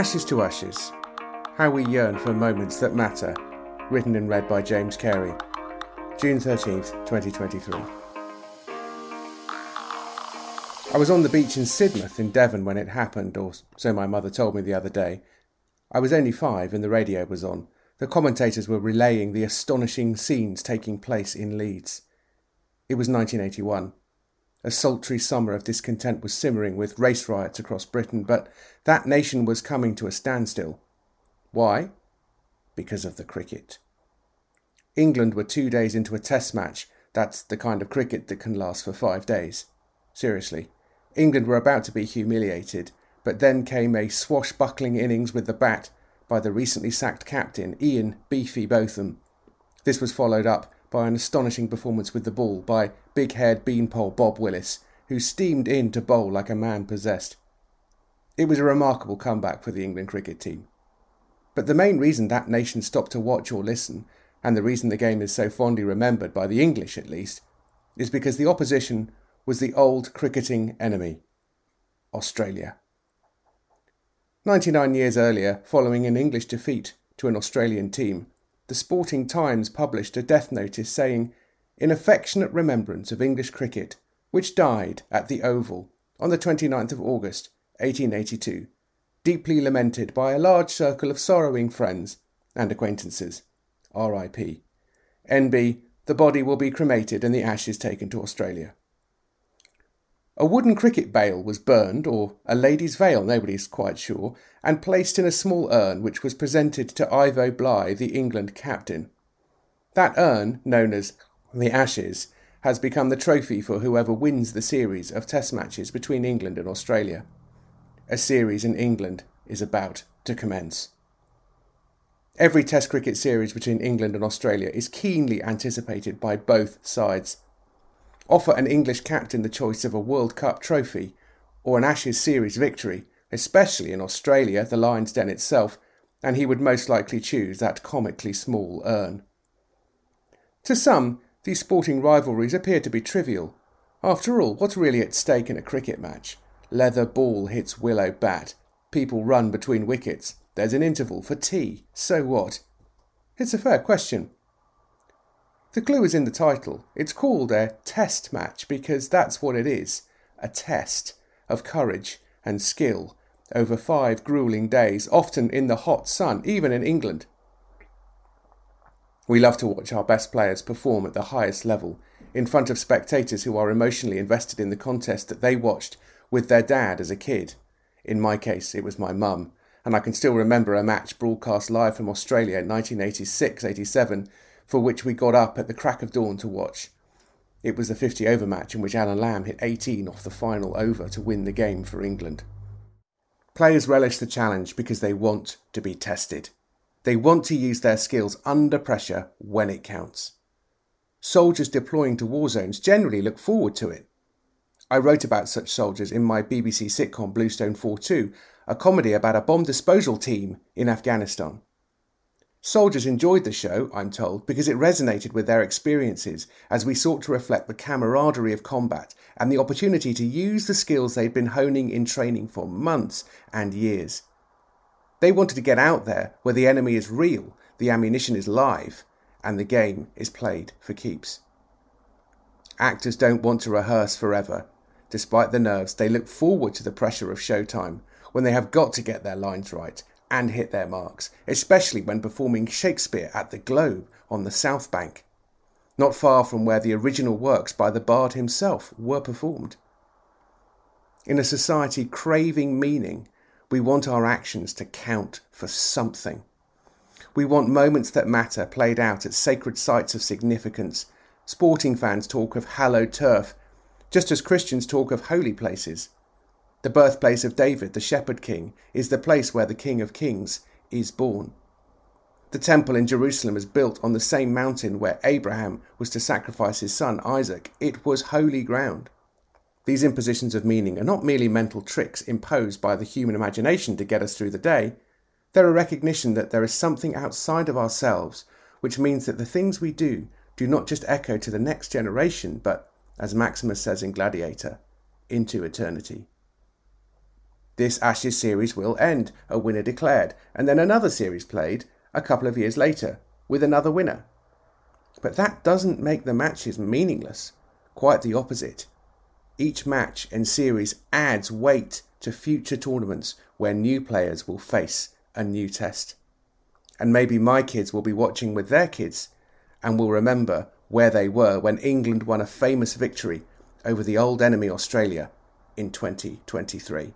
Ashes to Ashes How We Yearn for Moments That Matter, written and read by James Cary. June 13th, 2023. I was on the beach in Sidmouth in Devon when it happened, or so my mother told me the other day. I was only five and the radio was on. The commentators were relaying the astonishing scenes taking place in Leeds. It was 1981. A sultry summer of discontent was simmering with race riots across Britain, but that nation was coming to a standstill. Why? Because of the cricket. England were two days into a test match. That's the kind of cricket that can last for five days. Seriously. England were about to be humiliated, but then came a swashbuckling innings with the bat by the recently sacked captain, Ian Beefy Botham. This was followed up by an astonishing performance with the ball by big haired beanpole Bob Willis, who steamed in to bowl like a man possessed. It was a remarkable comeback for the England cricket team. But the main reason that nation stopped to watch or listen, and the reason the game is so fondly remembered by the English at least, is because the opposition was the old cricketing enemy Australia. 99 years earlier, following an English defeat to an Australian team, the Sporting Times published a death notice saying, In affectionate remembrance of English cricket, which died at the Oval on the 29th of August, 1882, deeply lamented by a large circle of sorrowing friends and acquaintances. R.I.P. N.B. The body will be cremated and the ashes taken to Australia. A wooden cricket bail was burned, or a lady's veil, nobody's quite sure, and placed in a small urn which was presented to Ivo Bligh, the England captain. That urn, known as the Ashes, has become the trophy for whoever wins the series of Test matches between England and Australia. A series in England is about to commence. Every Test cricket series between England and Australia is keenly anticipated by both sides offer an English captain the choice of a World Cup trophy or an Ashes series victory, especially in Australia, the Lion's Den itself, and he would most likely choose that comically small urn. To some, these sporting rivalries appear to be trivial. After all, what's really at stake in a cricket match? Leather ball hits willow bat, people run between wickets, there's an interval for tea, so what? It's a fair question. The clue is in the title. It's called a test match because that's what it is a test of courage and skill over five grueling days, often in the hot sun, even in England. We love to watch our best players perform at the highest level in front of spectators who are emotionally invested in the contest that they watched with their dad as a kid. In my case, it was my mum, and I can still remember a match broadcast live from Australia in 1986 87 for which we got up at the crack of dawn to watch. It was the 50 over match in which Alan Lamb hit 18 off the final over to win the game for England. Players relish the challenge because they want to be tested. They want to use their skills under pressure when it counts. Soldiers deploying to war zones generally look forward to it. I wrote about such soldiers in my BBC sitcom Bluestone 42, a comedy about a bomb disposal team in Afghanistan. Soldiers enjoyed the show, I'm told, because it resonated with their experiences as we sought to reflect the camaraderie of combat and the opportunity to use the skills they'd been honing in training for months and years. They wanted to get out there where the enemy is real, the ammunition is live, and the game is played for keeps. Actors don't want to rehearse forever. Despite the nerves, they look forward to the pressure of showtime when they have got to get their lines right and hit their marks, especially when performing Shakespeare at the Globe on the South Bank, not far from where the original works by the bard himself were performed. In a society craving meaning, we want our actions to count for something. We want moments that matter played out at sacred sites of significance. Sporting fans talk of hallowed turf, just as Christians talk of holy places. The birthplace of David, the shepherd king, is the place where the King of Kings is born. The temple in Jerusalem is built on the same mountain where Abraham was to sacrifice his son Isaac. It was holy ground. These impositions of meaning are not merely mental tricks imposed by the human imagination to get us through the day. They're a recognition that there is something outside of ourselves, which means that the things we do do not just echo to the next generation, but, as Maximus says in Gladiator, into eternity. This Ashes series will end, a winner declared, and then another series played a couple of years later with another winner. But that doesn't make the matches meaningless, quite the opposite. Each match and series adds weight to future tournaments where new players will face a new test. And maybe my kids will be watching with their kids and will remember where they were when England won a famous victory over the old enemy Australia in 2023.